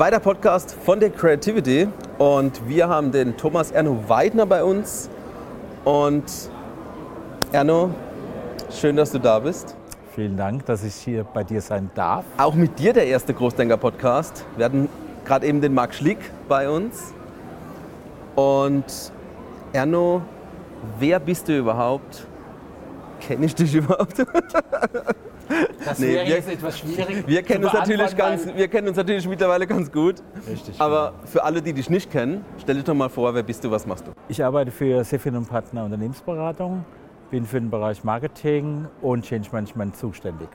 zweiter Podcast von der Creativity und wir haben den Thomas Erno Weidner bei uns. Und Erno, schön, dass du da bist. Vielen Dank, dass ich hier bei dir sein darf. Auch mit dir der erste Großdenker-Podcast. Wir hatten gerade eben den Marc Schlick bei uns. Und Erno, wer bist du überhaupt? Kenne ich dich überhaupt? Das Nee, wäre wir- jetzt etwas schwierig. Wir kennen, uns natürlich ganz, wir kennen uns natürlich mittlerweile ganz gut. Richtig. Aber für alle, die dich nicht kennen, stell dich doch mal vor, wer bist du, was machst du? Ich arbeite für Sefin und Partner Unternehmensberatung, bin für den Bereich Marketing und Change Management zuständig.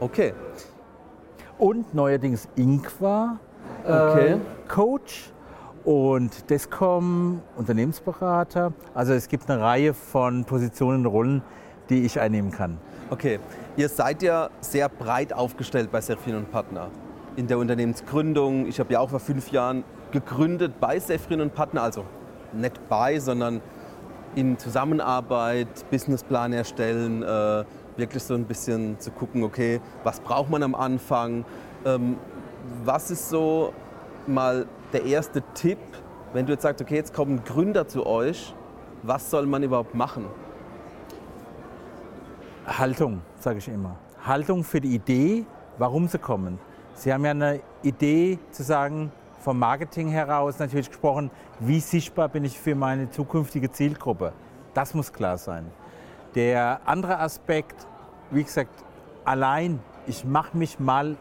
Okay. Und neuerdings Inqua, Okay. äh, Coach und Descom, Unternehmensberater. Also es gibt eine Reihe von Positionen und Rollen, die ich einnehmen kann. Okay, ihr seid ja sehr breit aufgestellt bei Sefrin und Partner. In der Unternehmensgründung, ich habe ja auch vor fünf Jahren gegründet bei Sefrin und Partner, also nicht bei, sondern in Zusammenarbeit, Businessplan erstellen, äh, wirklich so ein bisschen zu gucken, okay, was braucht man am Anfang, ähm, was ist so mal der erste Tipp, wenn du jetzt sagst, okay, jetzt kommen Gründer zu euch, was soll man überhaupt machen? Haltung, sage ich immer. Haltung für die Idee, warum sie kommen. Sie haben ja eine Idee zu sagen, vom Marketing heraus natürlich gesprochen, wie sichtbar bin ich für meine zukünftige Zielgruppe. Das muss klar sein. Der andere Aspekt, wie gesagt, allein, ich mache mich mal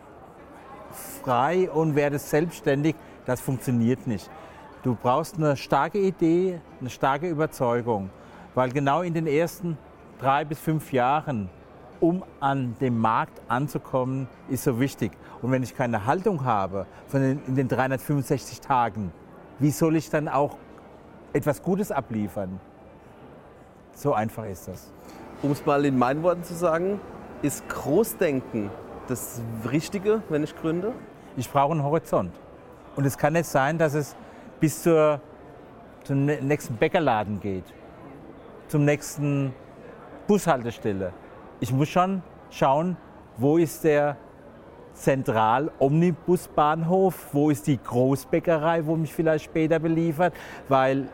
frei und werde selbstständig, das funktioniert nicht. Du brauchst eine starke Idee, eine starke Überzeugung, weil genau in den ersten drei bis fünf Jahren, um an dem Markt anzukommen, ist so wichtig. Und wenn ich keine Haltung habe von den, in den 365 Tagen, wie soll ich dann auch etwas Gutes abliefern? So einfach ist das. Um es mal in meinen Worten zu sagen, ist Großdenken das Richtige, wenn ich gründe? Ich brauche einen Horizont. Und es kann nicht sein, dass es bis zur, zum nä- nächsten Bäckerladen geht, zum nächsten Bushaltestelle. Ich muss schon schauen, wo ist der Zentral-Omnibusbahnhof, wo ist die Großbäckerei, wo mich vielleicht später beliefert, weil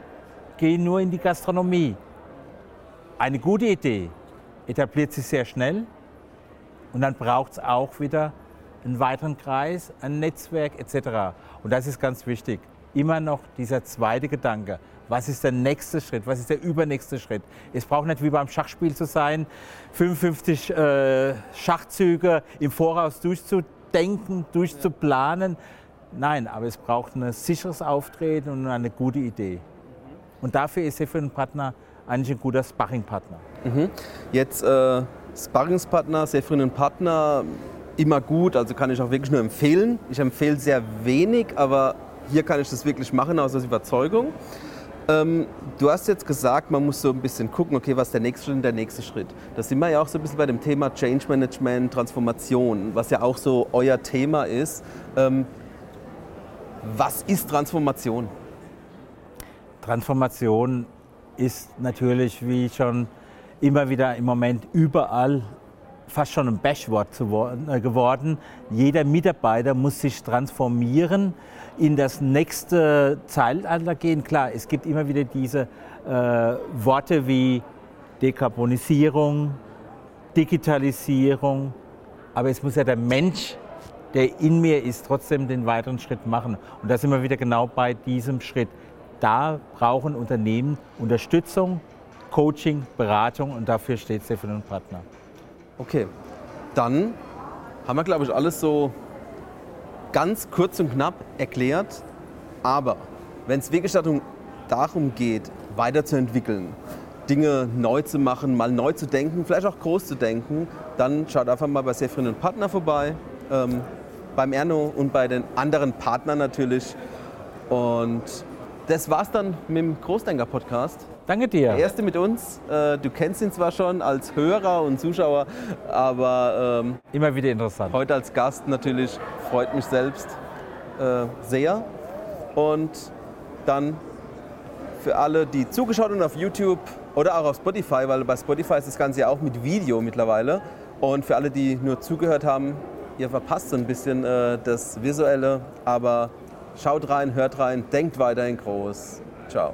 geh nur in die Gastronomie. Eine gute Idee etabliert sich sehr schnell und dann braucht es auch wieder einen weiteren Kreis, ein Netzwerk etc. Und das ist ganz wichtig. Immer noch dieser zweite Gedanke. Was ist der nächste Schritt? Was ist der übernächste Schritt? Es braucht nicht wie beim Schachspiel zu sein, 55 äh, Schachzüge im Voraus durchzudenken, durchzuplanen. Nein, aber es braucht ein sicheres Auftreten und eine gute Idee. Und dafür ist er für einen Partner eigentlich ein guter Sparringpartner. Jetzt äh, Sparringspartner, sehr frühen Partner, immer gut, also kann ich auch wirklich nur empfehlen. Ich empfehle sehr wenig, aber hier kann ich das wirklich machen aus aus Überzeugung. Ähm, du hast jetzt gesagt, man muss so ein bisschen gucken, okay, was ist der nächste Schritt und der nächste Schritt. Da sind wir ja auch so ein bisschen bei dem Thema Change Management, Transformation, was ja auch so euer Thema ist. Ähm, was ist Transformation? Transformation ist natürlich, wie schon immer wieder im Moment überall fast schon ein Bashwort äh, geworden. Jeder Mitarbeiter muss sich transformieren, in das nächste Zeitalter gehen. Klar, es gibt immer wieder diese äh, Worte wie Dekarbonisierung, Digitalisierung, aber es muss ja der Mensch, der in mir ist, trotzdem den weiteren Schritt machen. Und da sind wir wieder genau bei diesem Schritt. Da brauchen Unternehmen Unterstützung, Coaching, Beratung und dafür steht Stefan und Partner. Okay, dann haben wir, glaube ich, alles so ganz kurz und knapp erklärt. Aber wenn es wirklich darum, geht, weiterzuentwickeln, Dinge neu zu machen, mal neu zu denken, vielleicht auch groß zu denken, dann schaut einfach mal bei Sefrin und Partner vorbei, ähm, beim Erno und bei den anderen Partnern natürlich. Und das war's dann mit dem Großdenker-Podcast. Danke dir. Der erste mit uns. Äh, du kennst ihn zwar schon als Hörer und Zuschauer, aber ähm, Immer wieder interessant. heute als Gast natürlich freut mich selbst äh, sehr. Und dann für alle, die zugeschaut haben auf YouTube oder auch auf Spotify, weil bei Spotify ist das Ganze ja auch mit Video mittlerweile. Und für alle, die nur zugehört haben, ihr verpasst so ein bisschen äh, das Visuelle, aber schaut rein, hört rein, denkt weiterhin groß. Ciao.